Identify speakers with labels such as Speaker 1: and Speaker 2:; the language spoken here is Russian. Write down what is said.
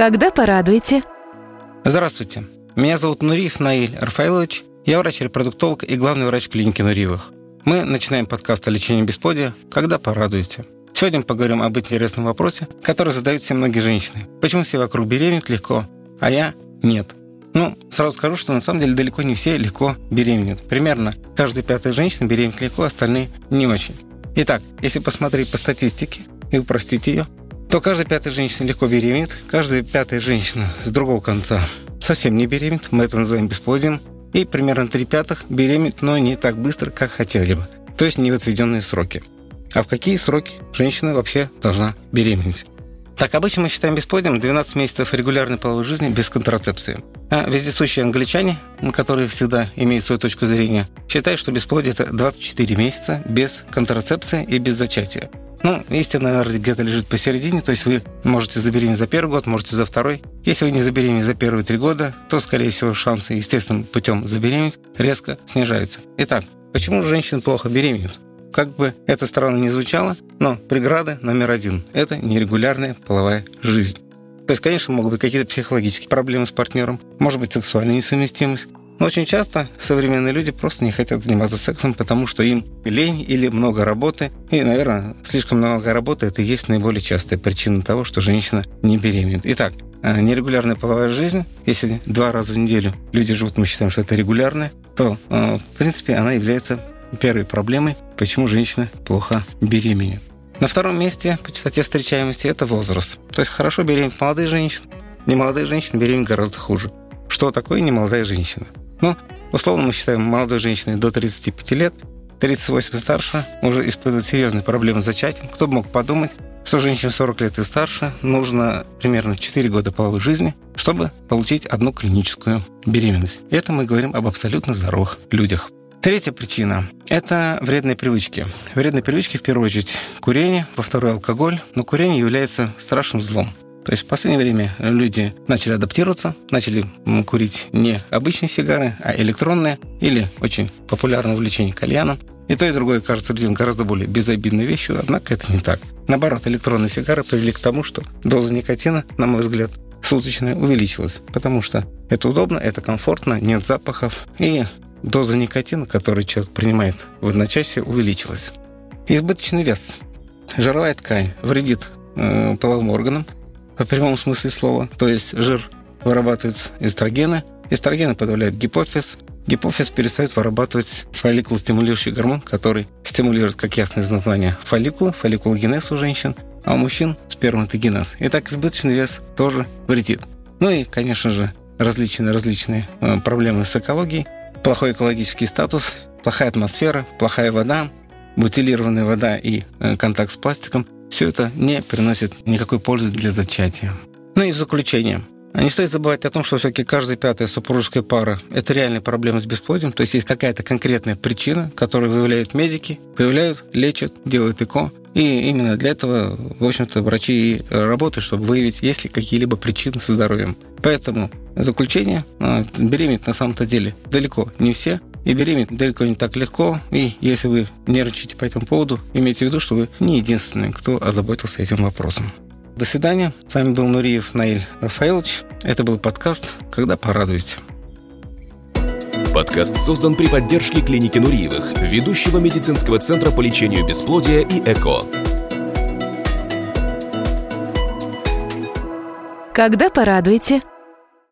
Speaker 1: Когда порадуете?
Speaker 2: Здравствуйте. Меня зовут Нуриев Наиль Рафаилович. Я врач-репродуктолог и главный врач клиники Нуриевых. Мы начинаем подкаст о лечении бесплодия «Когда порадуете». Сегодня мы поговорим об интересном вопросе, который задают все многие женщины. Почему все вокруг беременеют легко, а я нет? Ну, сразу скажу, что на самом деле далеко не все легко беременеют. Примерно каждая пятая женщина беременеет легко, остальные не очень. Итак, если посмотреть по статистике и упростить ее, то каждая пятая женщина легко беременеет, каждая пятая женщина с другого конца совсем не беременеет, мы это называем бесплодием, и примерно три пятых беременеет, но не так быстро, как хотели бы, то есть не в отведенные сроки. А в какие сроки женщина вообще должна беременеть? Так, обычно мы считаем бесплодием 12 месяцев регулярной половой жизни без контрацепции. А вездесущие англичане, которые всегда имеют свою точку зрения, считают, что бесплодие – это 24 месяца без контрацепции и без зачатия. Ну, истина, где-то лежит посередине, то есть вы можете забеременеть за первый год, можете за второй. Если вы не забеременеете за первые три года, то, скорее всего, шансы естественным путем забеременеть резко снижаются. Итак, почему женщины плохо беременеют? Как бы это странно ни звучало, но преграда номер один – это нерегулярная половая жизнь. То есть, конечно, могут быть какие-то психологические проблемы с партнером, может быть, сексуальная несовместимость, но очень часто современные люди просто не хотят заниматься сексом, потому что им лень или много работы. И, наверное, слишком много работы – это и есть наиболее частая причина того, что женщина не беременеет. Итак, э, нерегулярная половая жизнь, если два раза в неделю люди живут, мы считаем, что это регулярная, то, э, в принципе, она является первой проблемой, почему женщина плохо беременеет. На втором месте по частоте встречаемости это возраст. То есть хорошо беременеть молодые женщины, немолодые женщины беременеют гораздо хуже. Что такое немолодая женщина? Ну, условно мы считаем молодой женщиной до 35 лет, 38 и старше уже испытывают серьезные проблемы с зачатием. Кто бы мог подумать, что женщине 40 лет и старше нужно примерно 4 года половой жизни, чтобы получить одну клиническую беременность. Это мы говорим об абсолютно здоровых людях. Третья причина – это вредные привычки. Вредные привычки, в первую очередь, курение, во вторую – алкоголь. Но курение является страшным злом. То есть в последнее время люди начали адаптироваться, начали курить не обычные сигары, а электронные или очень популярное увлечение кальяном. И то, и другое кажется людям гораздо более безобидной вещью, однако это не так. Наоборот, электронные сигары привели к тому, что доза никотина, на мой взгляд, суточная увеличилась, потому что это удобно, это комфортно, нет запахов, и доза никотина, которую человек принимает в одночасье, увеличилась. Избыточный вес. Жировая ткань вредит э, половым органам, по прямому смысле слова. То есть жир вырабатывает эстрогены, эстрогены подавляют гипофиз, гипофиз перестает вырабатывать фолликул-стимулирующий гормон, который стимулирует, как ясно из названия, фолликулы, фолликулогенез у женщин, а у мужчин сперматогенез. Итак, избыточный вес тоже вредит. Ну и, конечно же, различные-различные э, проблемы с экологией, плохой экологический статус, плохая атмосфера, плохая вода, бутилированная вода и э, контакт с пластиком – все это не приносит никакой пользы для зачатия. Ну и в заключение. Не стоит забывать о том, что все-таки каждая пятая супружеская пара – это реальная проблема с бесплодием, то есть есть какая-то конкретная причина, которую выявляют медики, выявляют, лечат, делают ЭКО. И именно для этого, в общем-то, врачи и работают, чтобы выявить, есть ли какие-либо причины со здоровьем. Поэтому заключение, а, беременеть на самом-то деле далеко не все, и беременеть далеко не так легко. И если вы нервничаете по этому поводу, имейте в виду, что вы не единственный, кто озаботился этим вопросом. До свидания. С вами был Нуриев Наиль Рафаилович. Это был подкаст «Когда порадуете».
Speaker 3: Подкаст создан при поддержке клиники Нуриевых, ведущего медицинского центра по лечению бесплодия и ЭКО.
Speaker 1: Когда порадуете?